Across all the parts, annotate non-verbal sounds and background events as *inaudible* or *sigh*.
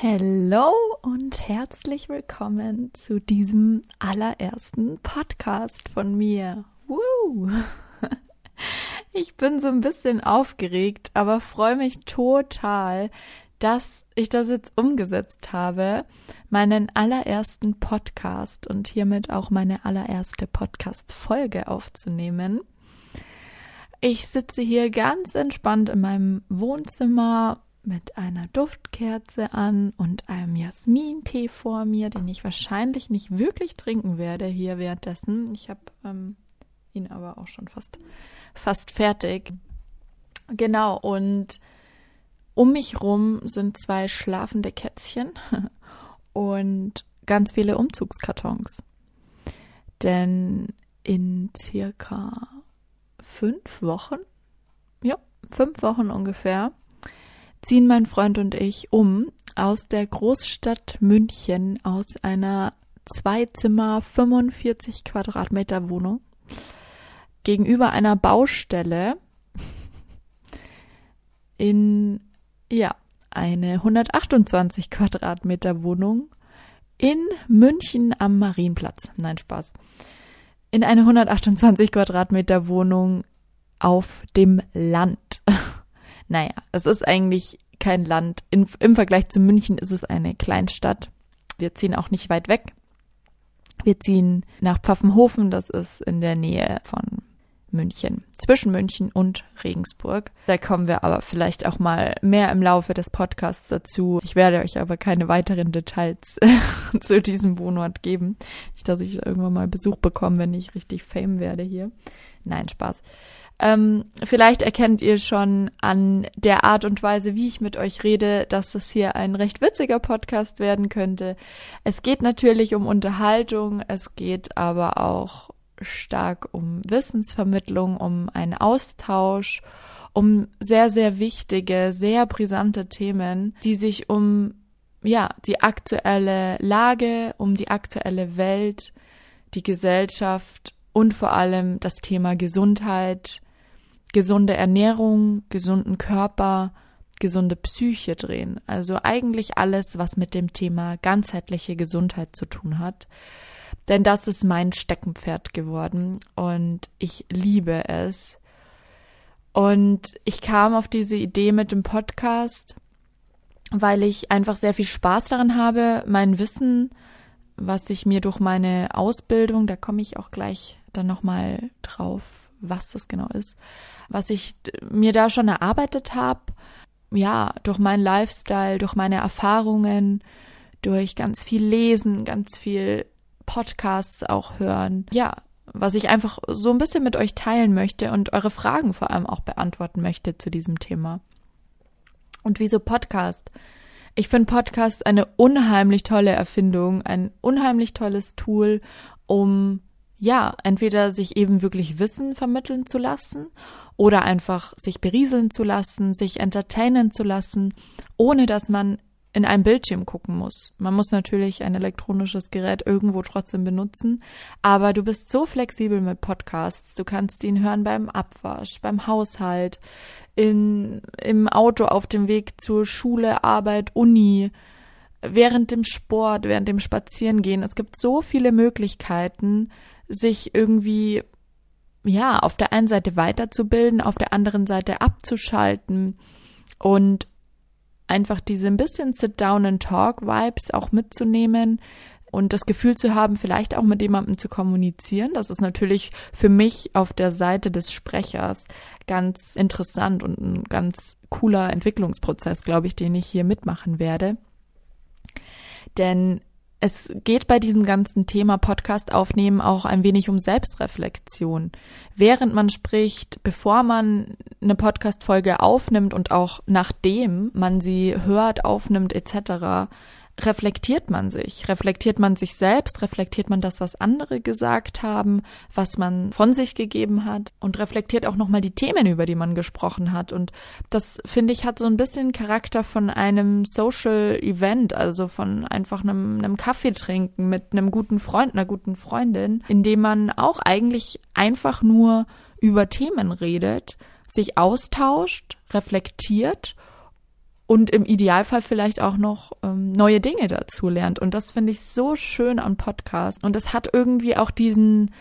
Hallo und herzlich willkommen zu diesem allerersten Podcast von mir. Woo! *laughs* Ich bin so ein bisschen aufgeregt, aber freue mich total, dass ich das jetzt umgesetzt habe, meinen allerersten Podcast und hiermit auch meine allererste Podcast-Folge aufzunehmen. Ich sitze hier ganz entspannt in meinem Wohnzimmer mit einer Duftkerze an und einem Jasmintee vor mir, den ich wahrscheinlich nicht wirklich trinken werde hier währenddessen. Ich habe ähm, ihn aber auch schon fast, fast fertig. Genau, und um mich rum sind zwei schlafende Kätzchen *laughs* und ganz viele Umzugskartons. Denn in circa fünf Wochen, ja, fünf Wochen ungefähr, ziehen mein Freund und ich um aus der Großstadt München aus einer Zweizimmer 45 Quadratmeter Wohnung gegenüber einer Baustelle *laughs* in ja eine 128 Quadratmeter Wohnung in München am Marienplatz. Nein, Spaß. In eine 128 Quadratmeter Wohnung auf dem Land. *laughs* Naja, es ist eigentlich kein Land. In, Im Vergleich zu München ist es eine Kleinstadt. Wir ziehen auch nicht weit weg. Wir ziehen nach Pfaffenhofen, das ist in der Nähe von München, zwischen München und Regensburg. Da kommen wir aber vielleicht auch mal mehr im Laufe des Podcasts dazu. Ich werde euch aber keine weiteren Details *laughs* zu diesem Wohnort geben. Nicht, dass ich irgendwann mal Besuch bekomme, wenn ich richtig Fame werde hier. Nein, Spaß. Ähm, vielleicht erkennt ihr schon an der Art und Weise, wie ich mit euch rede, dass das hier ein recht witziger Podcast werden könnte. Es geht natürlich um Unterhaltung, es geht aber auch stark um Wissensvermittlung, um einen Austausch, um sehr, sehr wichtige, sehr brisante Themen, die sich um ja, die aktuelle Lage, um die aktuelle Welt, die Gesellschaft und vor allem das Thema Gesundheit, gesunde Ernährung, gesunden Körper, gesunde Psyche drehen. Also eigentlich alles, was mit dem Thema ganzheitliche Gesundheit zu tun hat. Denn das ist mein Steckenpferd geworden und ich liebe es. Und ich kam auf diese Idee mit dem Podcast, weil ich einfach sehr viel Spaß daran habe, mein Wissen, was ich mir durch meine Ausbildung, da komme ich auch gleich dann nochmal drauf, was das genau ist, was ich mir da schon erarbeitet habe, ja, durch meinen Lifestyle, durch meine Erfahrungen, durch ganz viel Lesen, ganz viel Podcasts auch hören. Ja, was ich einfach so ein bisschen mit euch teilen möchte und eure Fragen vor allem auch beantworten möchte zu diesem Thema. Und wieso Podcast? Ich finde Podcast eine unheimlich tolle Erfindung, ein unheimlich tolles Tool, um ja, entweder sich eben wirklich Wissen vermitteln zu lassen oder einfach sich berieseln zu lassen, sich entertainen zu lassen, ohne dass man in einem Bildschirm gucken muss. Man muss natürlich ein elektronisches Gerät irgendwo trotzdem benutzen, aber du bist so flexibel mit Podcasts. Du kannst ihn hören beim Abwasch, beim Haushalt, in, im Auto auf dem Weg zur Schule, Arbeit, Uni, während dem Sport, während dem Spazierengehen. Es gibt so viele Möglichkeiten, sich irgendwie ja, auf der einen Seite weiterzubilden, auf der anderen Seite abzuschalten und einfach diese ein bisschen Sit-Down-and-Talk-Vibes auch mitzunehmen und das Gefühl zu haben, vielleicht auch mit jemandem zu kommunizieren. Das ist natürlich für mich auf der Seite des Sprechers ganz interessant und ein ganz cooler Entwicklungsprozess, glaube ich, den ich hier mitmachen werde. Denn es geht bei diesem ganzen Thema Podcast aufnehmen auch ein wenig um Selbstreflexion. Während man spricht, bevor man eine Podcast Folge aufnimmt und auch nachdem man sie hört, aufnimmt etc., reflektiert man sich? Reflektiert man sich selbst? Reflektiert man das, was andere gesagt haben, was man von sich gegeben hat? Und reflektiert auch nochmal die Themen, über die man gesprochen hat. Und das, finde ich, hat so ein bisschen Charakter von einem Social Event, also von einfach einem, einem Kaffee trinken mit einem guten Freund, einer guten Freundin, in dem man auch eigentlich einfach nur über Themen redet, sich austauscht, reflektiert und im Idealfall vielleicht auch noch ähm, neue Dinge dazu lernt. Und das finde ich so schön an Podcast. Und es hat irgendwie auch diesen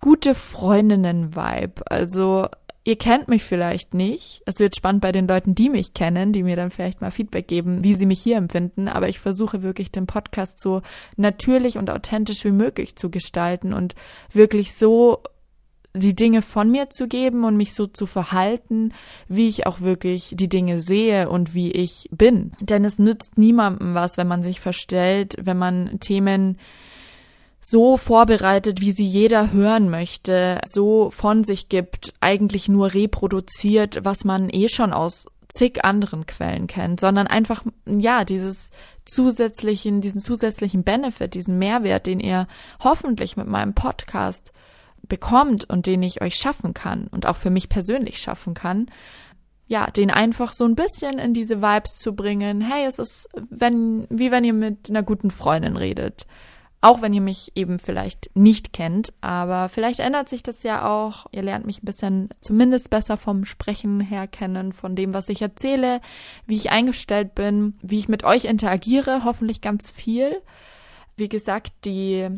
gute Freundinnen-Vibe. Also ihr kennt mich vielleicht nicht. Es wird spannend bei den Leuten, die mich kennen, die mir dann vielleicht mal Feedback geben, wie sie mich hier empfinden. Aber ich versuche wirklich den Podcast so natürlich und authentisch wie möglich zu gestalten und wirklich so die Dinge von mir zu geben und mich so zu verhalten, wie ich auch wirklich die Dinge sehe und wie ich bin. Denn es nützt niemandem was, wenn man sich verstellt, wenn man Themen so vorbereitet, wie sie jeder hören möchte, so von sich gibt, eigentlich nur reproduziert, was man eh schon aus zig anderen Quellen kennt, sondern einfach, ja, dieses zusätzlichen, diesen zusätzlichen Benefit, diesen Mehrwert, den ihr hoffentlich mit meinem Podcast bekommt und den ich euch schaffen kann und auch für mich persönlich schaffen kann, ja, den einfach so ein bisschen in diese Vibes zu bringen. Hey, es ist, wenn, wie wenn ihr mit einer guten Freundin redet. Auch wenn ihr mich eben vielleicht nicht kennt, aber vielleicht ändert sich das ja auch. Ihr lernt mich ein bisschen zumindest besser vom Sprechen her kennen, von dem, was ich erzähle, wie ich eingestellt bin, wie ich mit euch interagiere, hoffentlich ganz viel. Wie gesagt, die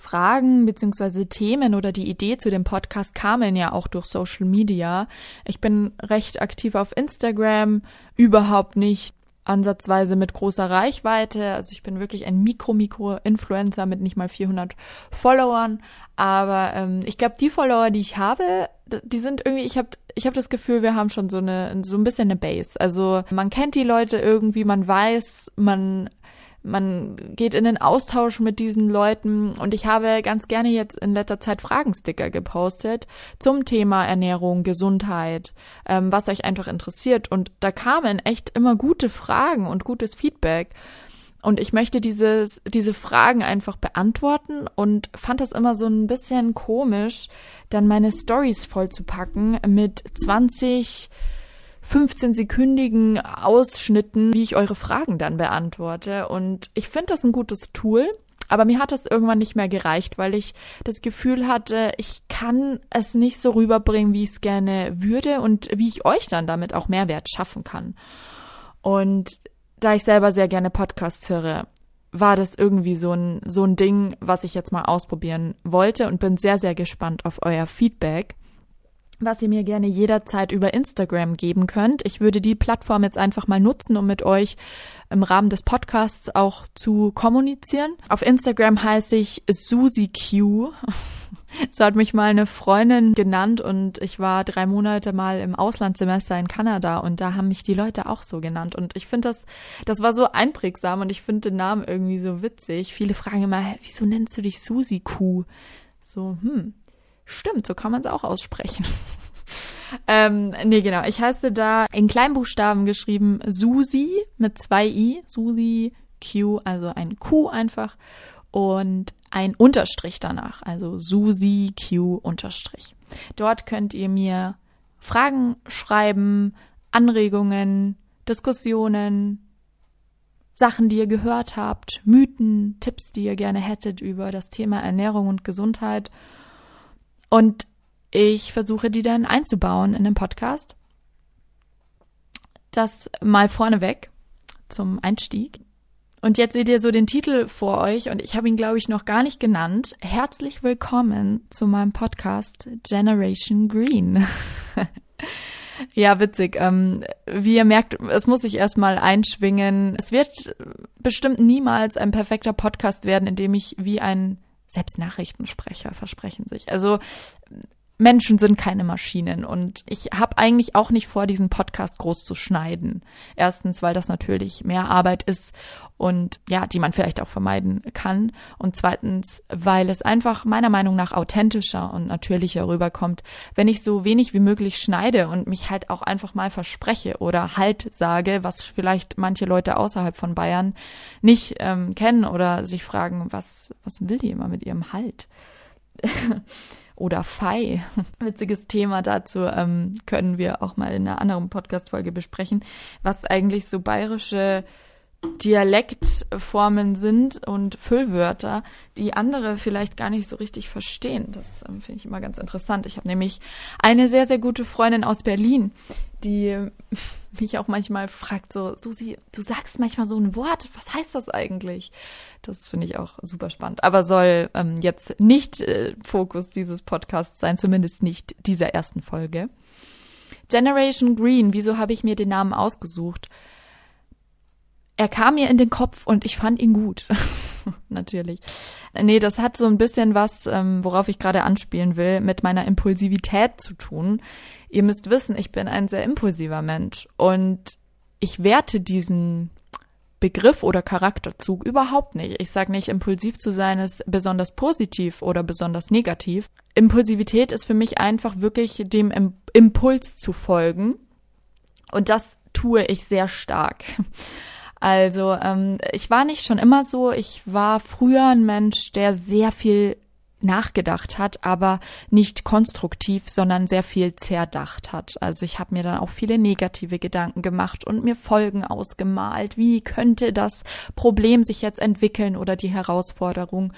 Fragen beziehungsweise Themen oder die Idee zu dem Podcast kamen ja auch durch Social Media. Ich bin recht aktiv auf Instagram, überhaupt nicht ansatzweise mit großer Reichweite. Also ich bin wirklich ein Mikro-Mikro-Influencer mit nicht mal 400 Followern. Aber ähm, ich glaube, die Follower, die ich habe, die sind irgendwie, ich habe ich hab das Gefühl, wir haben schon so eine, so ein bisschen eine Base. Also man kennt die Leute irgendwie, man weiß, man man geht in den Austausch mit diesen Leuten und ich habe ganz gerne jetzt in letzter Zeit Fragensticker gepostet zum Thema Ernährung, Gesundheit, ähm, was euch einfach interessiert und da kamen echt immer gute Fragen und gutes Feedback. Und ich möchte dieses, diese Fragen einfach beantworten und fand das immer so ein bisschen komisch, dann meine Stories vollzupacken mit 20 15-sekündigen Ausschnitten, wie ich eure Fragen dann beantworte. Und ich finde das ein gutes Tool. Aber mir hat das irgendwann nicht mehr gereicht, weil ich das Gefühl hatte, ich kann es nicht so rüberbringen, wie ich es gerne würde und wie ich euch dann damit auch Mehrwert schaffen kann. Und da ich selber sehr gerne Podcasts höre, war das irgendwie so ein, so ein Ding, was ich jetzt mal ausprobieren wollte und bin sehr, sehr gespannt auf euer Feedback was ihr mir gerne jederzeit über Instagram geben könnt. Ich würde die Plattform jetzt einfach mal nutzen, um mit euch im Rahmen des Podcasts auch zu kommunizieren. Auf Instagram heiße ich Susie Q. *laughs* So hat mich mal eine Freundin genannt und ich war drei Monate mal im Auslandssemester in Kanada und da haben mich die Leute auch so genannt und ich finde das, das war so einprägsam und ich finde den Namen irgendwie so witzig. Viele fragen immer, wieso nennst du dich Susi Q? So, hm, Stimmt, so kann man es auch aussprechen. *laughs* ähm, nee, genau. Ich heiße da in Kleinbuchstaben geschrieben Susi mit zwei I. Susi Q, also ein Q einfach. Und ein Unterstrich danach, also Susi Q Unterstrich. Dort könnt ihr mir Fragen schreiben, Anregungen, Diskussionen, Sachen, die ihr gehört habt, Mythen, Tipps, die ihr gerne hättet über das Thema Ernährung und Gesundheit. Und ich versuche die dann einzubauen in den Podcast. Das mal vorneweg zum Einstieg. Und jetzt seht ihr so den Titel vor euch und ich habe ihn, glaube ich, noch gar nicht genannt. Herzlich willkommen zu meinem Podcast Generation Green. *laughs* ja, witzig. Ähm, wie ihr merkt, es muss sich erstmal einschwingen. Es wird bestimmt niemals ein perfekter Podcast werden, in dem ich wie ein selbst Nachrichtensprecher versprechen sich. Also Menschen sind keine Maschinen und ich habe eigentlich auch nicht vor, diesen Podcast groß zu schneiden. Erstens, weil das natürlich mehr Arbeit ist und ja, die man vielleicht auch vermeiden kann. Und zweitens, weil es einfach meiner Meinung nach authentischer und natürlicher rüberkommt, wenn ich so wenig wie möglich schneide und mich halt auch einfach mal verspreche oder halt sage, was vielleicht manche Leute außerhalb von Bayern nicht ähm, kennen oder sich fragen, was, was will die immer mit ihrem Halt? *laughs* oder Fei. *laughs* Witziges Thema dazu ähm, können wir auch mal in einer anderen Podcast-Folge besprechen, was eigentlich so bayerische Dialektformen sind und Füllwörter, die andere vielleicht gar nicht so richtig verstehen. Das ähm, finde ich immer ganz interessant. Ich habe nämlich eine sehr, sehr gute Freundin aus Berlin, die *laughs* mich auch manchmal fragt, so, Susi, du sagst manchmal so ein Wort, was heißt das eigentlich? Das finde ich auch super spannend. Aber soll ähm, jetzt nicht äh, Fokus dieses Podcasts sein, zumindest nicht dieser ersten Folge. Generation Green, wieso habe ich mir den Namen ausgesucht? Er kam mir in den Kopf und ich fand ihn gut. *laughs* Natürlich. Nee, das hat so ein bisschen was, ähm, worauf ich gerade anspielen will, mit meiner Impulsivität zu tun. Ihr müsst wissen, ich bin ein sehr impulsiver Mensch und ich werte diesen Begriff oder Charakterzug überhaupt nicht. Ich sage nicht, impulsiv zu sein ist besonders positiv oder besonders negativ. Impulsivität ist für mich einfach wirklich dem Impuls zu folgen. Und das tue ich sehr stark. Also ähm, ich war nicht schon immer so. Ich war früher ein Mensch, der sehr viel nachgedacht hat, aber nicht konstruktiv, sondern sehr viel zerdacht hat. Also ich habe mir dann auch viele negative Gedanken gemacht und mir Folgen ausgemalt. Wie könnte das Problem sich jetzt entwickeln oder die Herausforderung?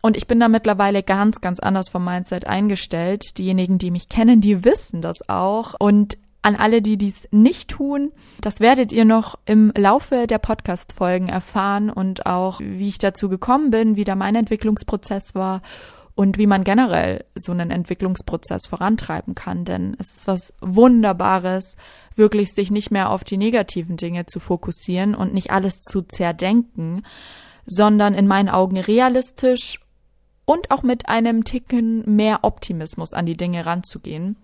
Und ich bin da mittlerweile ganz, ganz anders vom Mindset eingestellt. Diejenigen, die mich kennen, die wissen das auch. Und an alle, die dies nicht tun, das werdet ihr noch im Laufe der Podcast-Folgen erfahren und auch, wie ich dazu gekommen bin, wie da mein Entwicklungsprozess war und wie man generell so einen Entwicklungsprozess vorantreiben kann. Denn es ist was Wunderbares, wirklich sich nicht mehr auf die negativen Dinge zu fokussieren und nicht alles zu zerdenken, sondern in meinen Augen realistisch und auch mit einem Ticken mehr Optimismus an die Dinge ranzugehen.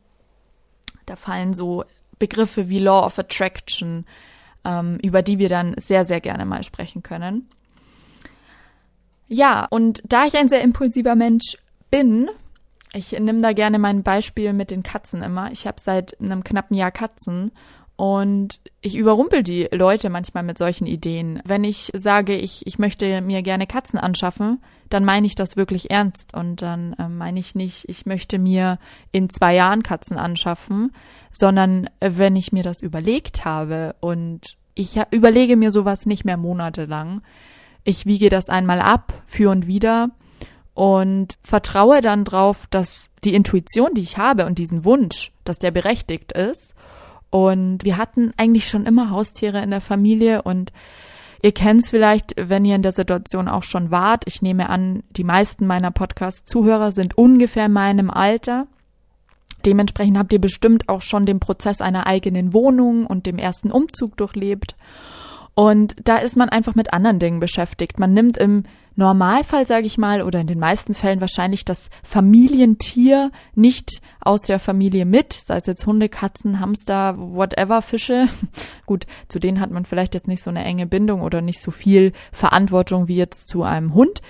Da fallen so Begriffe wie Law of Attraction, ähm, über die wir dann sehr, sehr gerne mal sprechen können. Ja, und da ich ein sehr impulsiver Mensch bin, ich nehme da gerne mein Beispiel mit den Katzen immer. Ich habe seit einem knappen Jahr Katzen und ich überrumpel die Leute manchmal mit solchen Ideen. Wenn ich sage, ich, ich möchte mir gerne Katzen anschaffen, dann meine ich das wirklich ernst. Und dann äh, meine ich nicht, ich möchte mir in zwei Jahren Katzen anschaffen, sondern äh, wenn ich mir das überlegt habe und ich überlege mir sowas nicht mehr monatelang. Ich wiege das einmal ab, für und wieder und vertraue dann drauf, dass die Intuition, die ich habe und diesen Wunsch, dass der berechtigt ist und wir hatten eigentlich schon immer Haustiere in der Familie und ihr kennt es vielleicht, wenn ihr in der Situation auch schon wart. Ich nehme an, die meisten meiner Podcast-Zuhörer sind ungefähr in meinem Alter. Dementsprechend habt ihr bestimmt auch schon den Prozess einer eigenen Wohnung und dem ersten Umzug durchlebt. Und da ist man einfach mit anderen Dingen beschäftigt. Man nimmt im Normalfall, sage ich mal, oder in den meisten Fällen wahrscheinlich das Familientier nicht aus der Familie mit, sei es jetzt Hunde, Katzen, Hamster, whatever, Fische. *laughs* Gut, zu denen hat man vielleicht jetzt nicht so eine enge Bindung oder nicht so viel Verantwortung wie jetzt zu einem Hund.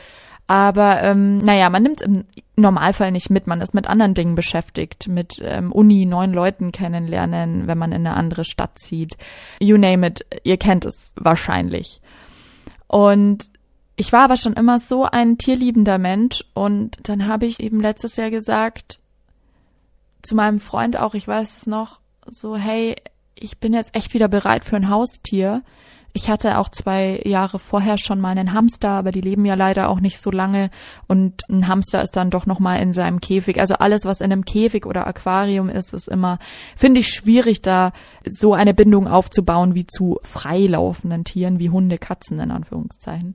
Aber ähm, naja, man nimmt im Normalfall nicht mit. Man ist mit anderen Dingen beschäftigt, mit ähm, Uni, neuen Leuten kennenlernen, wenn man in eine andere Stadt zieht. You name it, ihr kennt es wahrscheinlich. Und ich war aber schon immer so ein tierliebender Mensch und dann habe ich eben letztes Jahr gesagt zu meinem Freund auch, ich weiß es noch, so hey, ich bin jetzt echt wieder bereit für ein Haustier. Ich hatte auch zwei Jahre vorher schon mal einen Hamster, aber die leben ja leider auch nicht so lange und ein Hamster ist dann doch noch mal in seinem Käfig. Also alles, was in einem Käfig oder Aquarium ist, ist immer, finde ich, schwierig, da so eine Bindung aufzubauen wie zu freilaufenden Tieren, wie Hunde, Katzen in Anführungszeichen.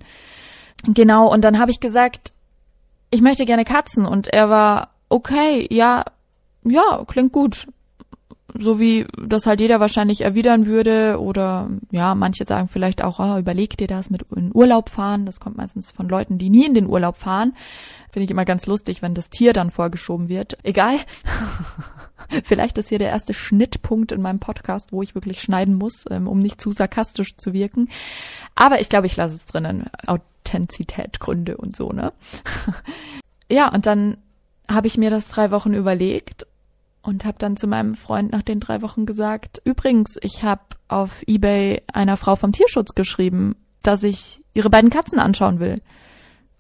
Genau, und dann habe ich gesagt, ich möchte gerne Katzen. Und er war, okay, ja, ja, klingt gut. So wie das halt jeder wahrscheinlich erwidern würde. Oder ja, manche sagen vielleicht auch, oh, überleg dir das mit in Urlaub fahren. Das kommt meistens von Leuten, die nie in den Urlaub fahren. Finde ich immer ganz lustig, wenn das Tier dann vorgeschoben wird. Egal. *laughs* Vielleicht ist hier der erste Schnittpunkt in meinem Podcast, wo ich wirklich schneiden muss, ähm, um nicht zu sarkastisch zu wirken. Aber ich glaube, ich lasse es drinnen. Authentizität, Gründe und so, ne? *laughs* ja, und dann habe ich mir das drei Wochen überlegt und habe dann zu meinem Freund nach den drei Wochen gesagt, übrigens, ich habe auf eBay einer Frau vom Tierschutz geschrieben, dass ich ihre beiden Katzen anschauen will,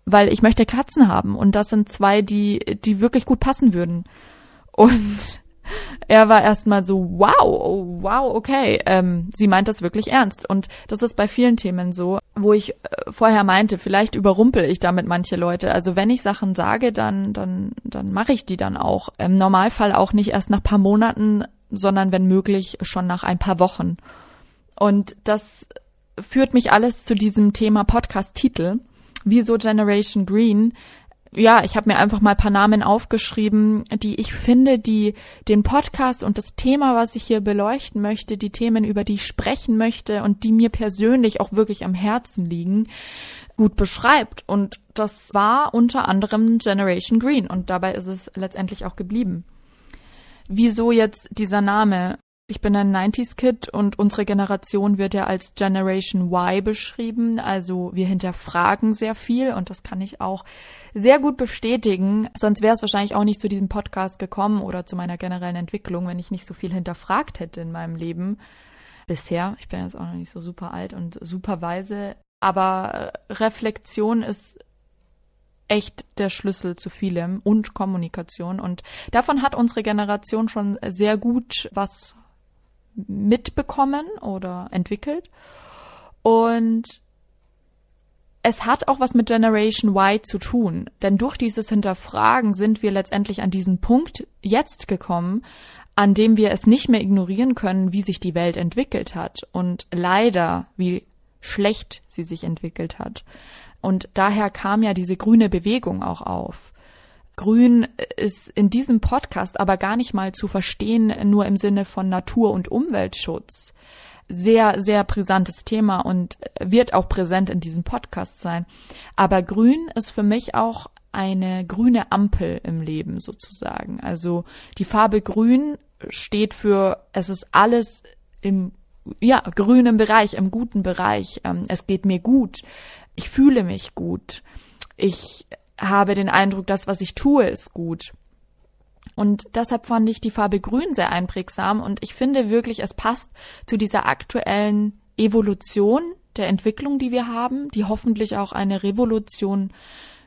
weil ich möchte Katzen haben und das sind zwei, die die wirklich gut passen würden. Und *laughs* er war erstmal so, wow, oh, wow, okay, ähm, sie meint das wirklich ernst. Und das ist bei vielen Themen so, wo ich äh, vorher meinte, vielleicht überrumpel ich damit manche Leute. Also wenn ich Sachen sage, dann, dann, dann mache ich die dann auch. Im Normalfall auch nicht erst nach paar Monaten, sondern wenn möglich schon nach ein paar Wochen. Und das führt mich alles zu diesem Thema Podcast-Titel. Wieso Generation Green? Ja, ich habe mir einfach mal ein paar Namen aufgeschrieben, die ich finde, die den Podcast und das Thema, was ich hier beleuchten möchte, die Themen, über die ich sprechen möchte und die mir persönlich auch wirklich am Herzen liegen, gut beschreibt. Und das war unter anderem Generation Green und dabei ist es letztendlich auch geblieben. Wieso jetzt dieser Name? Ich bin ein 90s-Kid und unsere Generation wird ja als Generation Y beschrieben. Also wir hinterfragen sehr viel und das kann ich auch sehr gut bestätigen. Sonst wäre es wahrscheinlich auch nicht zu diesem Podcast gekommen oder zu meiner generellen Entwicklung, wenn ich nicht so viel hinterfragt hätte in meinem Leben bisher. Ich bin jetzt auch noch nicht so super alt und super weise. Aber Reflexion ist echt der Schlüssel zu vielem und Kommunikation. Und davon hat unsere Generation schon sehr gut was mitbekommen oder entwickelt. Und es hat auch was mit Generation Y zu tun, denn durch dieses Hinterfragen sind wir letztendlich an diesen Punkt jetzt gekommen, an dem wir es nicht mehr ignorieren können, wie sich die Welt entwickelt hat und leider, wie schlecht sie sich entwickelt hat. Und daher kam ja diese grüne Bewegung auch auf. Grün ist in diesem Podcast aber gar nicht mal zu verstehen, nur im Sinne von Natur- und Umweltschutz. Sehr, sehr brisantes Thema und wird auch präsent in diesem Podcast sein. Aber grün ist für mich auch eine grüne Ampel im Leben sozusagen. Also die Farbe grün steht für, es ist alles im ja, grünen Bereich, im guten Bereich. Ähm, es geht mir gut. Ich fühle mich gut. Ich habe den Eindruck, das, was ich tue, ist gut. Und deshalb fand ich die Farbe Grün sehr einprägsam und ich finde wirklich, es passt zu dieser aktuellen Evolution der Entwicklung, die wir haben, die hoffentlich auch eine Revolution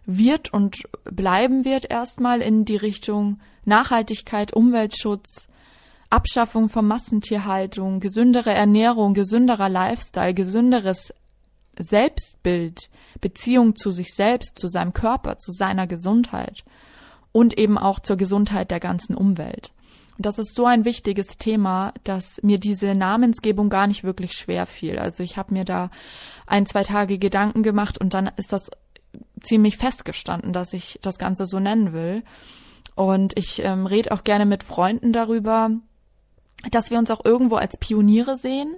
wird und bleiben wird erstmal in die Richtung Nachhaltigkeit, Umweltschutz, Abschaffung von Massentierhaltung, gesündere Ernährung, gesünderer Lifestyle, gesünderes Selbstbild, Beziehung zu sich selbst, zu seinem Körper, zu seiner Gesundheit und eben auch zur Gesundheit der ganzen Umwelt. Und das ist so ein wichtiges Thema, dass mir diese Namensgebung gar nicht wirklich schwer fiel. Also ich habe mir da ein, zwei Tage Gedanken gemacht und dann ist das ziemlich festgestanden, dass ich das Ganze so nennen will. Und ich ähm, rede auch gerne mit Freunden darüber, dass wir uns auch irgendwo als Pioniere sehen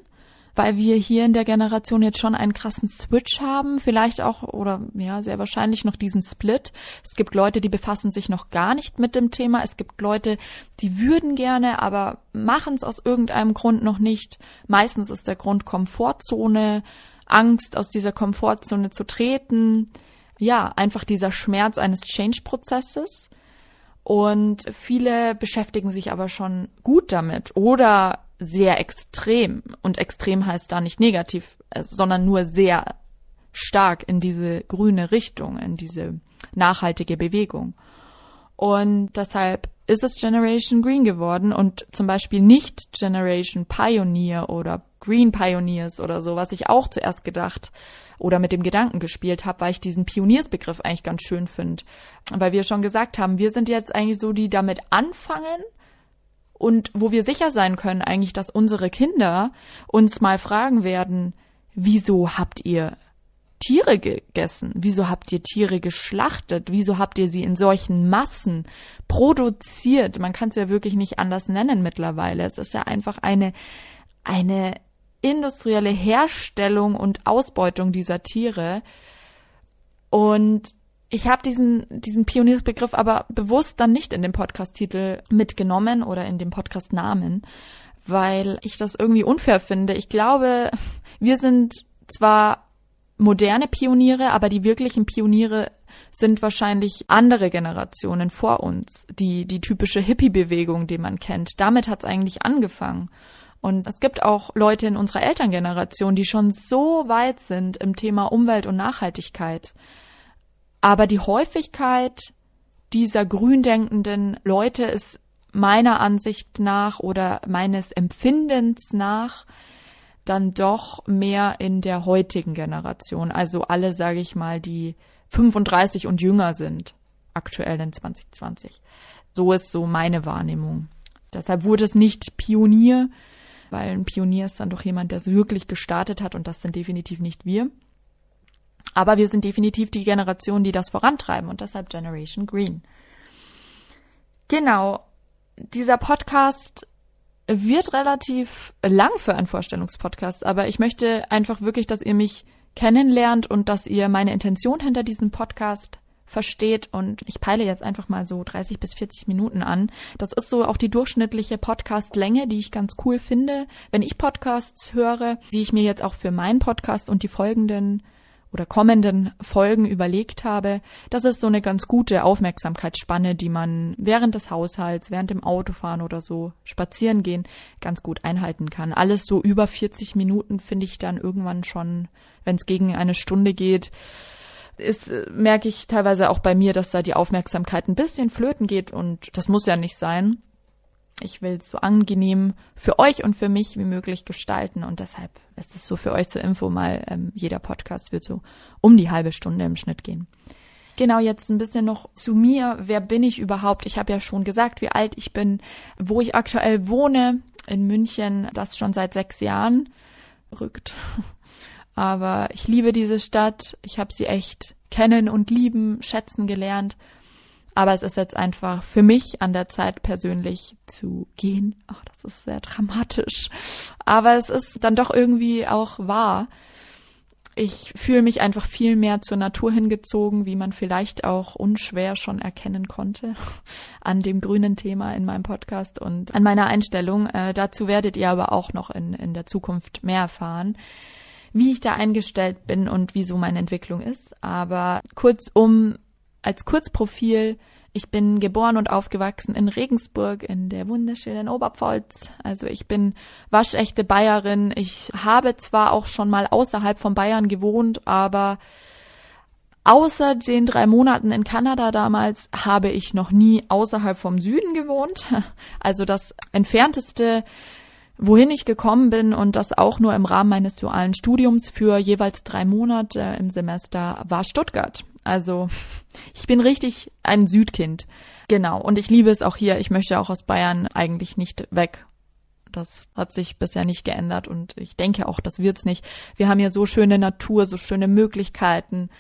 weil wir hier in der Generation jetzt schon einen krassen Switch haben, vielleicht auch oder ja, sehr wahrscheinlich noch diesen Split. Es gibt Leute, die befassen sich noch gar nicht mit dem Thema. Es gibt Leute, die würden gerne, aber machen es aus irgendeinem Grund noch nicht. Meistens ist der Grund Komfortzone, Angst aus dieser Komfortzone zu treten. Ja, einfach dieser Schmerz eines Change-Prozesses. Und viele beschäftigen sich aber schon gut damit oder sehr extrem. Und extrem heißt da nicht negativ, äh, sondern nur sehr stark in diese grüne Richtung, in diese nachhaltige Bewegung. Und deshalb ist es Generation Green geworden und zum Beispiel nicht Generation Pioneer oder Green Pioneers oder so, was ich auch zuerst gedacht oder mit dem Gedanken gespielt habe, weil ich diesen Pioniersbegriff eigentlich ganz schön finde. Weil wir schon gesagt haben, wir sind jetzt eigentlich so, die damit anfangen, und wo wir sicher sein können eigentlich, dass unsere Kinder uns mal fragen werden, wieso habt ihr Tiere gegessen? Wieso habt ihr Tiere geschlachtet? Wieso habt ihr sie in solchen Massen produziert? Man kann es ja wirklich nicht anders nennen mittlerweile. Es ist ja einfach eine, eine industrielle Herstellung und Ausbeutung dieser Tiere. Und ich habe diesen, diesen Pioniersbegriff aber bewusst dann nicht in dem Podcast-Titel mitgenommen oder in dem Podcast-Namen, weil ich das irgendwie unfair finde. Ich glaube, wir sind zwar moderne Pioniere, aber die wirklichen Pioniere sind wahrscheinlich andere Generationen vor uns, die, die typische Hippie-Bewegung, die man kennt. Damit hat es eigentlich angefangen. Und es gibt auch Leute in unserer Elterngeneration, die schon so weit sind im Thema Umwelt und Nachhaltigkeit. Aber die Häufigkeit dieser gründenkenden Leute ist meiner Ansicht nach oder meines Empfindens nach dann doch mehr in der heutigen Generation. Also alle, sage ich mal, die 35 und jünger sind, aktuell in 2020. So ist so meine Wahrnehmung. Deshalb wurde es nicht Pionier, weil ein Pionier ist dann doch jemand, der es wirklich gestartet hat und das sind definitiv nicht wir. Aber wir sind definitiv die Generation, die das vorantreiben und deshalb Generation Green. Genau. Dieser Podcast wird relativ lang für einen Vorstellungspodcast, aber ich möchte einfach wirklich, dass ihr mich kennenlernt und dass ihr meine Intention hinter diesem Podcast versteht und ich peile jetzt einfach mal so 30 bis 40 Minuten an. Das ist so auch die durchschnittliche Podcastlänge, die ich ganz cool finde. Wenn ich Podcasts höre, die ich mir jetzt auch für meinen Podcast und die folgenden oder kommenden Folgen überlegt habe, das ist so eine ganz gute Aufmerksamkeitsspanne, die man während des Haushalts, während dem Autofahren oder so spazieren gehen ganz gut einhalten kann. Alles so über 40 Minuten finde ich dann irgendwann schon, wenn es gegen eine Stunde geht, ist, äh, merke ich teilweise auch bei mir, dass da die Aufmerksamkeit ein bisschen flöten geht und das muss ja nicht sein. Ich will es so angenehm für euch und für mich wie möglich gestalten und deshalb ist es so für euch zur Info mal, ähm, jeder Podcast wird so um die halbe Stunde im Schnitt gehen. Genau, jetzt ein bisschen noch zu mir. Wer bin ich überhaupt? Ich habe ja schon gesagt, wie alt ich bin, wo ich aktuell wohne, in München, das schon seit sechs Jahren. Rückt. *laughs* Aber ich liebe diese Stadt. Ich habe sie echt kennen und lieben, schätzen gelernt. Aber es ist jetzt einfach für mich an der Zeit persönlich zu gehen. Ach, das ist sehr dramatisch. Aber es ist dann doch irgendwie auch wahr. Ich fühle mich einfach viel mehr zur Natur hingezogen, wie man vielleicht auch unschwer schon erkennen konnte *laughs* an dem grünen Thema in meinem Podcast und an meiner Einstellung. Äh, dazu werdet ihr aber auch noch in, in der Zukunft mehr erfahren wie ich da eingestellt bin und wieso meine Entwicklung ist. Aber kurzum, als Kurzprofil, ich bin geboren und aufgewachsen in Regensburg in der wunderschönen Oberpfalz. Also ich bin waschechte Bayerin. Ich habe zwar auch schon mal außerhalb von Bayern gewohnt, aber außer den drei Monaten in Kanada damals habe ich noch nie außerhalb vom Süden gewohnt. *laughs* Also das entfernteste wohin ich gekommen bin und das auch nur im Rahmen meines dualen Studiums für jeweils drei Monate im Semester war Stuttgart. Also ich bin richtig ein Südkind. Genau. Und ich liebe es auch hier. Ich möchte auch aus Bayern eigentlich nicht weg. Das hat sich bisher nicht geändert und ich denke auch, das wird's nicht. Wir haben hier so schöne Natur, so schöne Möglichkeiten,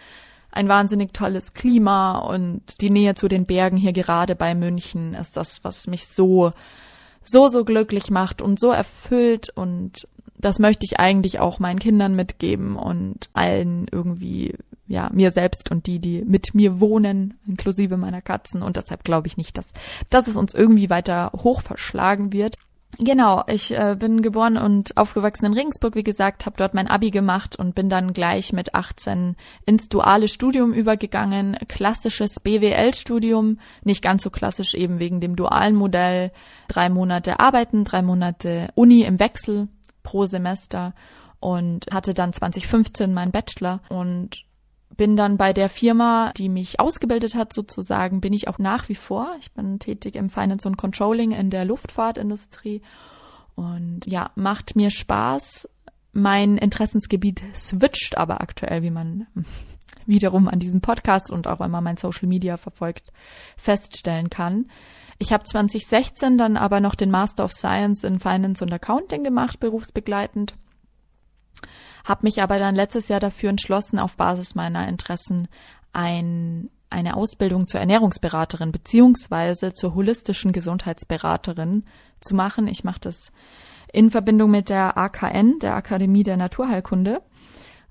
ein wahnsinnig tolles Klima und die Nähe zu den Bergen hier gerade bei München ist das, was mich so so, so glücklich macht und so erfüllt und das möchte ich eigentlich auch meinen Kindern mitgeben und allen irgendwie, ja, mir selbst und die, die mit mir wohnen, inklusive meiner Katzen. Und deshalb glaube ich nicht, dass, dass es uns irgendwie weiter hoch verschlagen wird. Genau, ich äh, bin geboren und aufgewachsen in Regensburg, wie gesagt, habe dort mein Abi gemacht und bin dann gleich mit 18 ins duale Studium übergegangen, klassisches BWL-Studium, nicht ganz so klassisch eben wegen dem dualen Modell, drei Monate arbeiten, drei Monate Uni im Wechsel pro Semester und hatte dann 2015 meinen Bachelor und bin dann bei der Firma, die mich ausgebildet hat, sozusagen, bin ich auch nach wie vor. Ich bin tätig im Finance und Controlling in der Luftfahrtindustrie und ja, macht mir Spaß. Mein Interessensgebiet switcht aber aktuell, wie man *laughs* wiederum an diesem Podcast und auch wenn man mein Social Media verfolgt, feststellen kann. Ich habe 2016 dann aber noch den Master of Science in Finance und Accounting gemacht, berufsbegleitend habe mich aber dann letztes Jahr dafür entschlossen, auf Basis meiner Interessen ein, eine Ausbildung zur Ernährungsberaterin beziehungsweise zur holistischen Gesundheitsberaterin zu machen. Ich mache das in Verbindung mit der AKN, der Akademie der Naturheilkunde.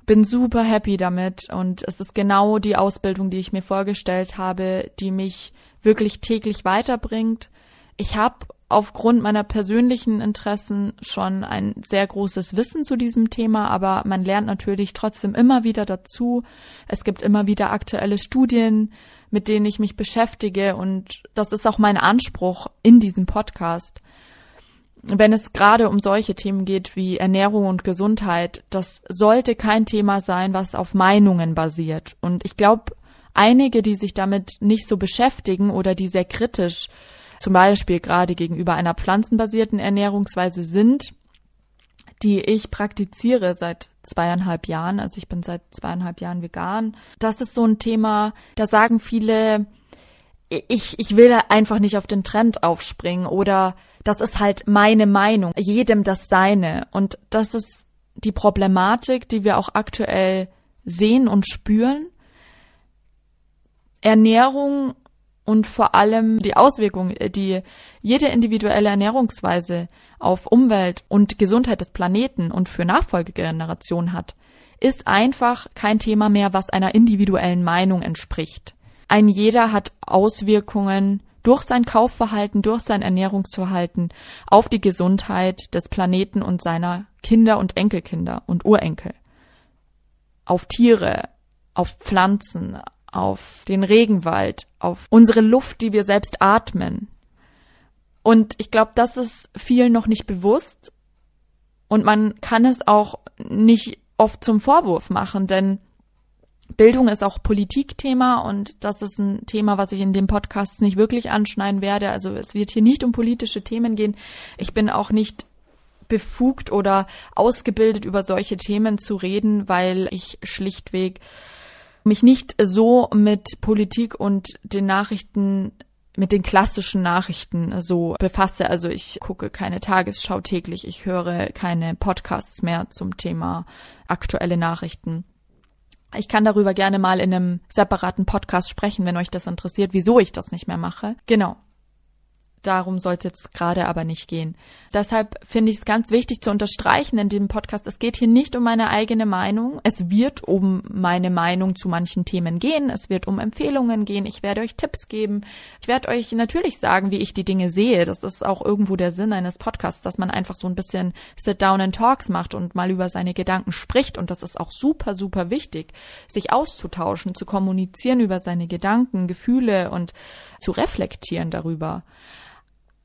Bin super happy damit und es ist genau die Ausbildung, die ich mir vorgestellt habe, die mich wirklich täglich weiterbringt. Ich habe aufgrund meiner persönlichen Interessen schon ein sehr großes Wissen zu diesem Thema, aber man lernt natürlich trotzdem immer wieder dazu. Es gibt immer wieder aktuelle Studien, mit denen ich mich beschäftige und das ist auch mein Anspruch in diesem Podcast. Wenn es gerade um solche Themen geht wie Ernährung und Gesundheit, das sollte kein Thema sein, was auf Meinungen basiert. Und ich glaube, einige, die sich damit nicht so beschäftigen oder die sehr kritisch zum Beispiel gerade gegenüber einer pflanzenbasierten Ernährungsweise sind, die ich praktiziere seit zweieinhalb Jahren. Also ich bin seit zweieinhalb Jahren vegan. Das ist so ein Thema, da sagen viele, ich, ich will einfach nicht auf den Trend aufspringen oder das ist halt meine Meinung, jedem das seine. Und das ist die Problematik, die wir auch aktuell sehen und spüren. Ernährung und vor allem die Auswirkungen, die jede individuelle Ernährungsweise auf Umwelt und Gesundheit des Planeten und für Nachfolgegenerationen hat, ist einfach kein Thema mehr, was einer individuellen Meinung entspricht. Ein jeder hat Auswirkungen durch sein Kaufverhalten, durch sein Ernährungsverhalten auf die Gesundheit des Planeten und seiner Kinder und Enkelkinder und Urenkel. Auf Tiere, auf Pflanzen, auf den Regenwald, auf unsere Luft, die wir selbst atmen. Und ich glaube, das ist vielen noch nicht bewusst. Und man kann es auch nicht oft zum Vorwurf machen, denn Bildung ist auch Politikthema und das ist ein Thema, was ich in dem Podcast nicht wirklich anschneiden werde. Also es wird hier nicht um politische Themen gehen. Ich bin auch nicht befugt oder ausgebildet, über solche Themen zu reden, weil ich schlichtweg mich nicht so mit Politik und den Nachrichten mit den klassischen Nachrichten so befasse. Also ich gucke keine Tagesschau täglich, ich höre keine Podcasts mehr zum Thema aktuelle Nachrichten. Ich kann darüber gerne mal in einem separaten Podcast sprechen, wenn euch das interessiert, wieso ich das nicht mehr mache. Genau. Darum soll es jetzt gerade aber nicht gehen. Deshalb finde ich es ganz wichtig zu unterstreichen in dem Podcast, es geht hier nicht um meine eigene Meinung. Es wird um meine Meinung zu manchen Themen gehen. Es wird um Empfehlungen gehen. Ich werde euch Tipps geben. Ich werde euch natürlich sagen, wie ich die Dinge sehe. Das ist auch irgendwo der Sinn eines Podcasts, dass man einfach so ein bisschen Sit-Down and Talks macht und mal über seine Gedanken spricht. Und das ist auch super, super wichtig, sich auszutauschen, zu kommunizieren über seine Gedanken, Gefühle und zu reflektieren darüber.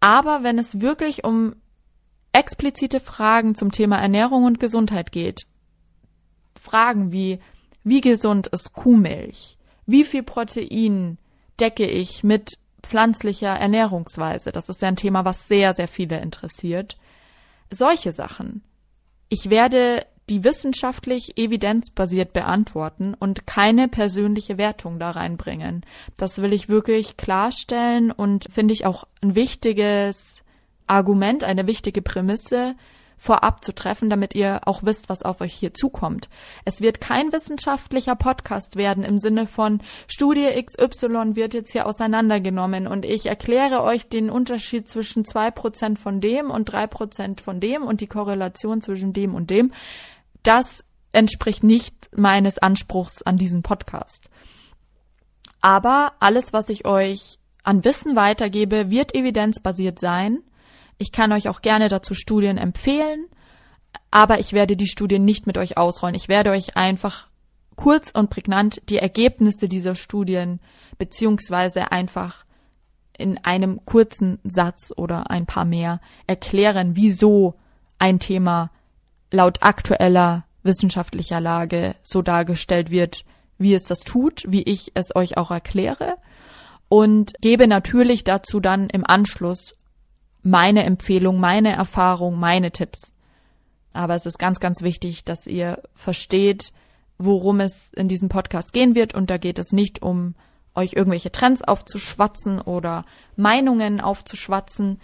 Aber wenn es wirklich um explizite Fragen zum Thema Ernährung und Gesundheit geht, Fragen wie, wie gesund ist Kuhmilch? Wie viel Protein decke ich mit pflanzlicher Ernährungsweise? Das ist ja ein Thema, was sehr, sehr viele interessiert. Solche Sachen. Ich werde die wissenschaftlich evidenzbasiert beantworten und keine persönliche Wertung da reinbringen. Das will ich wirklich klarstellen und finde ich auch ein wichtiges Argument, eine wichtige Prämisse, vorab zu treffen, damit ihr auch wisst, was auf euch hier zukommt. Es wird kein wissenschaftlicher Podcast werden im Sinne von Studie XY wird jetzt hier auseinandergenommen und ich erkläre euch den Unterschied zwischen zwei Prozent von dem und drei Prozent von dem und die Korrelation zwischen dem und dem das entspricht nicht meines Anspruchs an diesen Podcast. Aber alles, was ich euch an Wissen weitergebe, wird evidenzbasiert sein. Ich kann euch auch gerne dazu Studien empfehlen, aber ich werde die Studien nicht mit euch ausrollen. Ich werde euch einfach kurz und prägnant die Ergebnisse dieser Studien beziehungsweise einfach in einem kurzen Satz oder ein paar mehr erklären, wieso ein Thema laut aktueller wissenschaftlicher Lage so dargestellt wird, wie es das tut, wie ich es euch auch erkläre und gebe natürlich dazu dann im Anschluss meine Empfehlung, meine Erfahrung, meine Tipps. Aber es ist ganz, ganz wichtig, dass ihr versteht, worum es in diesem Podcast gehen wird. Und da geht es nicht um euch irgendwelche Trends aufzuschwatzen oder Meinungen aufzuschwatzen.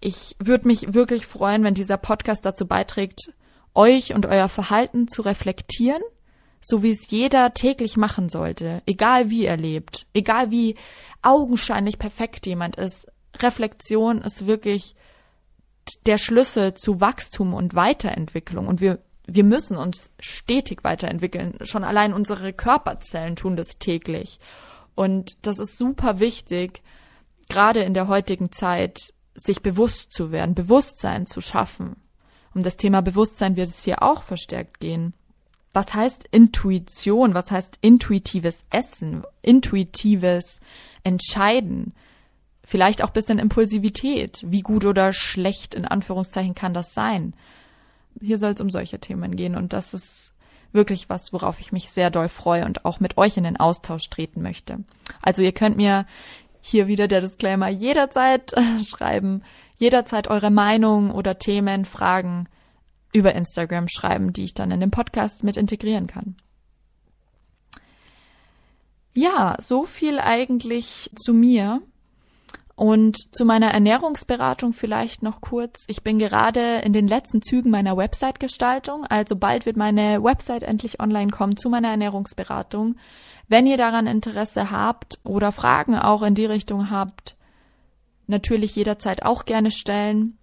Ich würde mich wirklich freuen, wenn dieser Podcast dazu beiträgt, euch und euer Verhalten zu reflektieren, so wie es jeder täglich machen sollte, egal wie er lebt, egal wie augenscheinlich perfekt jemand ist. Reflexion ist wirklich der Schlüssel zu Wachstum und Weiterentwicklung und wir wir müssen uns stetig weiterentwickeln. Schon allein unsere Körperzellen tun das täglich. Und das ist super wichtig, gerade in der heutigen Zeit, sich bewusst zu werden, Bewusstsein zu schaffen. Um das Thema Bewusstsein wird es hier auch verstärkt gehen. Was heißt Intuition? Was heißt intuitives Essen? Intuitives Entscheiden? Vielleicht auch bisschen Impulsivität. Wie gut oder schlecht in Anführungszeichen kann das sein? Hier soll es um solche Themen gehen und das ist wirklich was, worauf ich mich sehr doll freue und auch mit euch in den Austausch treten möchte. Also ihr könnt mir hier wieder der Disclaimer, jederzeit äh, schreiben, jederzeit eure Meinung oder Themen, Fragen über Instagram schreiben, die ich dann in den Podcast mit integrieren kann. Ja, so viel eigentlich zu mir. Und zu meiner Ernährungsberatung vielleicht noch kurz. Ich bin gerade in den letzten Zügen meiner Website-Gestaltung. Also bald wird meine Website endlich online kommen zu meiner Ernährungsberatung. Wenn ihr daran Interesse habt oder Fragen auch in die Richtung habt, natürlich jederzeit auch gerne stellen.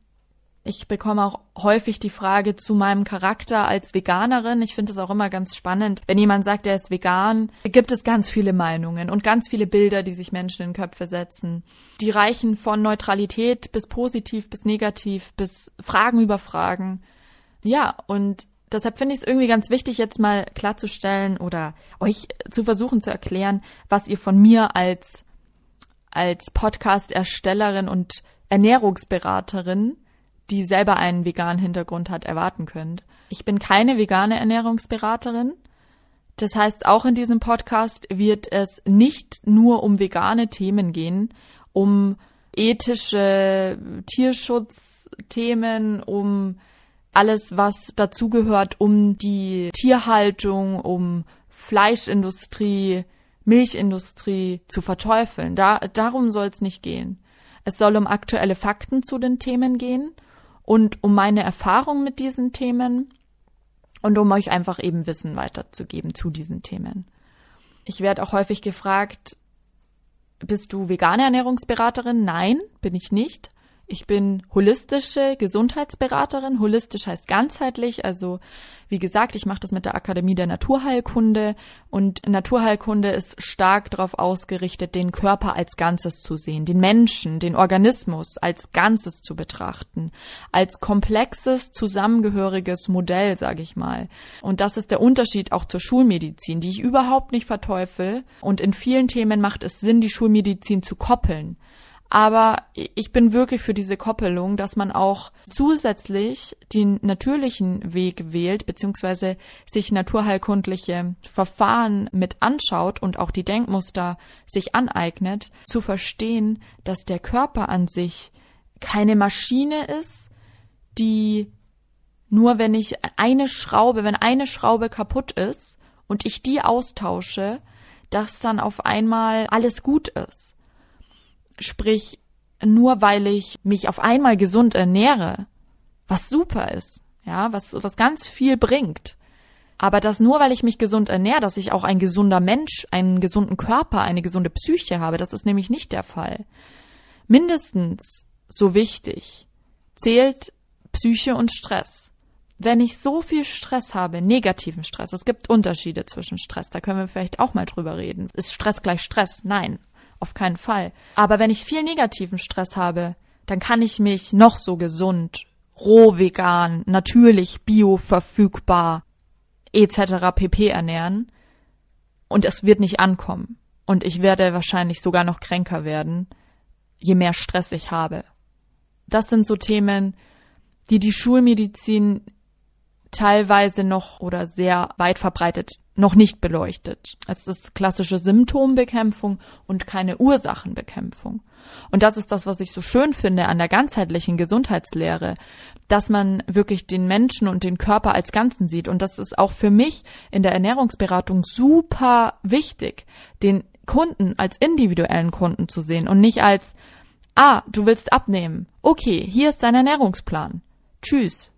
Ich bekomme auch häufig die Frage zu meinem Charakter als Veganerin. Ich finde es auch immer ganz spannend. Wenn jemand sagt, er ist vegan, gibt es ganz viele Meinungen und ganz viele Bilder, die sich Menschen in Köpfe setzen. Die reichen von Neutralität bis positiv bis negativ bis Fragen über Fragen. Ja, und deshalb finde ich es irgendwie ganz wichtig, jetzt mal klarzustellen oder euch zu versuchen zu erklären, was ihr von mir als, als Podcast-Erstellerin und Ernährungsberaterin die selber einen veganen Hintergrund hat, erwarten könnt. Ich bin keine vegane Ernährungsberaterin. Das heißt, auch in diesem Podcast wird es nicht nur um vegane Themen gehen, um ethische Tierschutzthemen, um alles, was dazugehört, um die Tierhaltung, um Fleischindustrie, Milchindustrie zu verteufeln. Da, darum soll es nicht gehen. Es soll um aktuelle Fakten zu den Themen gehen und um meine Erfahrung mit diesen Themen und um euch einfach eben Wissen weiterzugeben zu diesen Themen. Ich werde auch häufig gefragt, bist du vegane Ernährungsberaterin? Nein, bin ich nicht. Ich bin holistische Gesundheitsberaterin. Holistisch heißt ganzheitlich. Also wie gesagt, ich mache das mit der Akademie der Naturheilkunde und Naturheilkunde ist stark darauf ausgerichtet, den Körper als Ganzes zu sehen, den Menschen, den Organismus als Ganzes zu betrachten, als komplexes, zusammengehöriges Modell, sage ich mal. Und das ist der Unterschied auch zur Schulmedizin, die ich überhaupt nicht verteufel. Und in vielen Themen macht es Sinn, die Schulmedizin zu koppeln. Aber ich bin wirklich für diese Koppelung, dass man auch zusätzlich den natürlichen Weg wählt, beziehungsweise sich naturheilkundliche Verfahren mit anschaut und auch die Denkmuster sich aneignet, zu verstehen, dass der Körper an sich keine Maschine ist, die nur wenn ich eine Schraube, wenn eine Schraube kaputt ist und ich die austausche, dass dann auf einmal alles gut ist Sprich, nur weil ich mich auf einmal gesund ernähre, was super ist, ja, was, was ganz viel bringt. Aber dass nur weil ich mich gesund ernähre, dass ich auch ein gesunder Mensch, einen gesunden Körper, eine gesunde Psyche habe, das ist nämlich nicht der Fall. Mindestens so wichtig zählt Psyche und Stress. Wenn ich so viel Stress habe, negativen Stress, es gibt Unterschiede zwischen Stress, da können wir vielleicht auch mal drüber reden. Ist Stress gleich Stress? Nein auf keinen Fall. Aber wenn ich viel negativen Stress habe, dann kann ich mich noch so gesund, roh vegan, natürlich bio verfügbar etc. pp ernähren und es wird nicht ankommen und ich werde wahrscheinlich sogar noch kränker werden, je mehr Stress ich habe. Das sind so Themen, die die Schulmedizin teilweise noch oder sehr weit verbreitet noch nicht beleuchtet. Es ist klassische Symptombekämpfung und keine Ursachenbekämpfung. Und das ist das, was ich so schön finde an der ganzheitlichen Gesundheitslehre, dass man wirklich den Menschen und den Körper als Ganzen sieht. Und das ist auch für mich in der Ernährungsberatung super wichtig, den Kunden als individuellen Kunden zu sehen und nicht als, ah, du willst abnehmen. Okay, hier ist dein Ernährungsplan. Tschüss,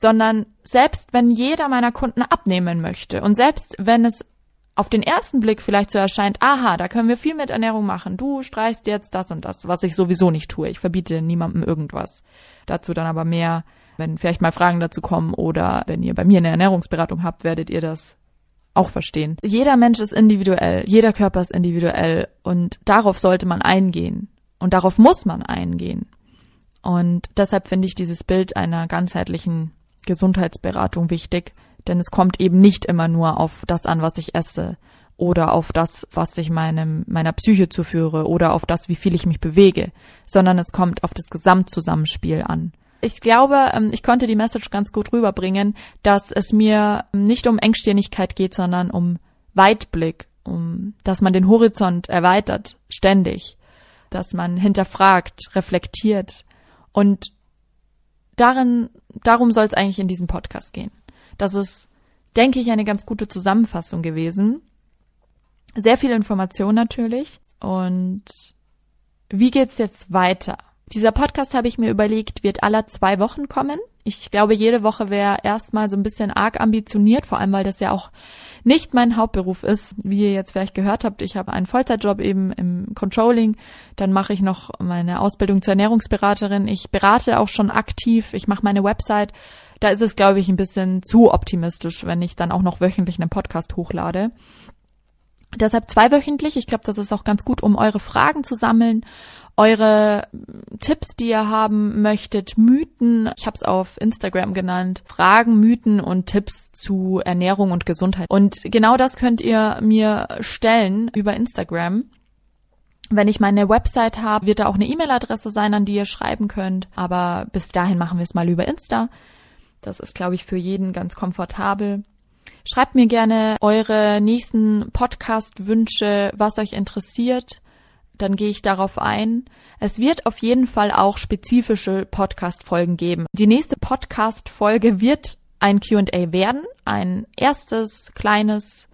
sondern selbst wenn jeder meiner Kunden abnehmen möchte und selbst wenn es auf den ersten Blick vielleicht so erscheint, aha, da können wir viel mit Ernährung machen. Du streichst jetzt das und das, was ich sowieso nicht tue. Ich verbiete niemandem irgendwas. Dazu dann aber mehr, wenn vielleicht mal Fragen dazu kommen oder wenn ihr bei mir eine Ernährungsberatung habt, werdet ihr das auch verstehen. Jeder Mensch ist individuell, jeder Körper ist individuell und darauf sollte man eingehen und darauf muss man eingehen. Und deshalb finde ich dieses Bild einer ganzheitlichen Gesundheitsberatung wichtig, denn es kommt eben nicht immer nur auf das an, was ich esse oder auf das, was ich meinem, meiner Psyche zuführe oder auf das, wie viel ich mich bewege, sondern es kommt auf das Gesamtzusammenspiel an. Ich glaube, ähm, ich konnte die Message ganz gut rüberbringen, dass es mir nicht um Engstirnigkeit geht, sondern um Weitblick, um, dass man den Horizont erweitert, ständig. dass man hinterfragt, reflektiert und darin, darum soll es eigentlich in diesem Podcast gehen. Das ist, denke ich, eine ganz gute Zusammenfassung gewesen. Sehr viel Information natürlich. Und wie geht's jetzt weiter? Dieser Podcast habe ich mir überlegt, wird aller zwei Wochen kommen. Ich glaube, jede Woche wäre erstmal so ein bisschen arg ambitioniert, vor allem weil das ja auch nicht mein Hauptberuf ist. Wie ihr jetzt vielleicht gehört habt, ich habe einen Vollzeitjob eben im Controlling. Dann mache ich noch meine Ausbildung zur Ernährungsberaterin. Ich berate auch schon aktiv. Ich mache meine Website. Da ist es, glaube ich, ein bisschen zu optimistisch, wenn ich dann auch noch wöchentlich einen Podcast hochlade. Deshalb zweiwöchentlich. Ich glaube, das ist auch ganz gut, um eure Fragen zu sammeln, eure Tipps, die ihr haben möchtet, Mythen. Ich habe es auf Instagram genannt. Fragen, Mythen und Tipps zu Ernährung und Gesundheit. Und genau das könnt ihr mir stellen über Instagram. Wenn ich meine Website habe, wird da auch eine E-Mail-Adresse sein, an die ihr schreiben könnt. Aber bis dahin machen wir es mal über Insta. Das ist, glaube ich, für jeden ganz komfortabel. Schreibt mir gerne eure nächsten Podcast-Wünsche, was euch interessiert. Dann gehe ich darauf ein. Es wird auf jeden Fall auch spezifische Podcast-Folgen geben. Die nächste Podcast-Folge wird ein Q&A werden. Ein erstes kleines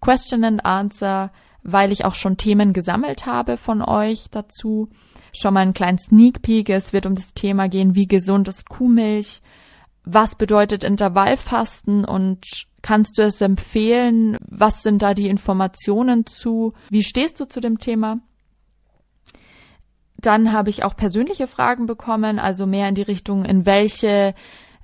Question and Answer, weil ich auch schon Themen gesammelt habe von euch dazu. Schon mal einen kleinen Sneak Peek. Es wird um das Thema gehen, wie gesund ist Kuhmilch? Was bedeutet Intervallfasten und Kannst du es empfehlen? Was sind da die Informationen zu? Wie stehst du zu dem Thema? Dann habe ich auch persönliche Fragen bekommen, also mehr in die Richtung, in welche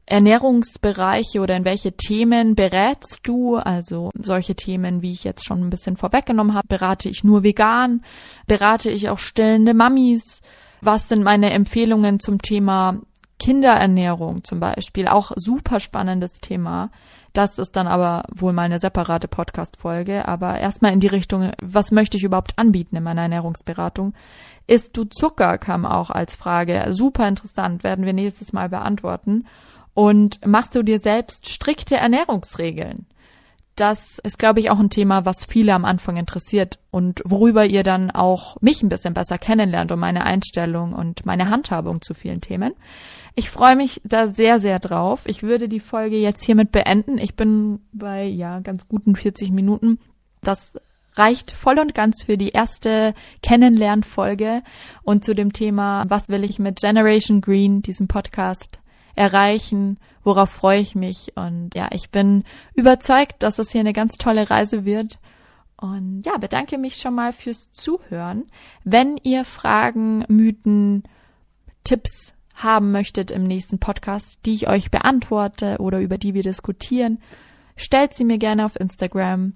Ernährungsbereiche oder in welche Themen berätst du? Also solche Themen, wie ich jetzt schon ein bisschen vorweggenommen habe, berate ich nur vegan, berate ich auch stillende Mamis? Was sind meine Empfehlungen zum Thema Kinderernährung zum Beispiel? Auch super spannendes Thema. Das ist dann aber wohl mal eine separate Podcast-Folge. Aber erstmal in die Richtung, was möchte ich überhaupt anbieten in meiner Ernährungsberatung? Isst du Zucker, kam auch als Frage. Super interessant, werden wir nächstes Mal beantworten. Und machst du dir selbst strikte Ernährungsregeln? Das ist, glaube ich, auch ein Thema, was viele am Anfang interessiert und worüber ihr dann auch mich ein bisschen besser kennenlernt und meine Einstellung und meine Handhabung zu vielen Themen. Ich freue mich da sehr, sehr drauf. Ich würde die Folge jetzt hiermit beenden. Ich bin bei, ja, ganz guten 40 Minuten. Das reicht voll und ganz für die erste Kennenlernfolge und zu dem Thema, was will ich mit Generation Green, diesem Podcast, erreichen, worauf freue ich mich. Und ja, ich bin überzeugt, dass es hier eine ganz tolle Reise wird. Und ja, bedanke mich schon mal fürs Zuhören. Wenn ihr Fragen, Mythen, Tipps haben möchtet im nächsten Podcast, die ich euch beantworte oder über die wir diskutieren, stellt sie mir gerne auf Instagram.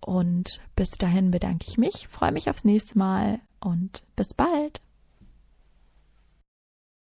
Und bis dahin bedanke ich mich, freue mich aufs nächste Mal und bis bald.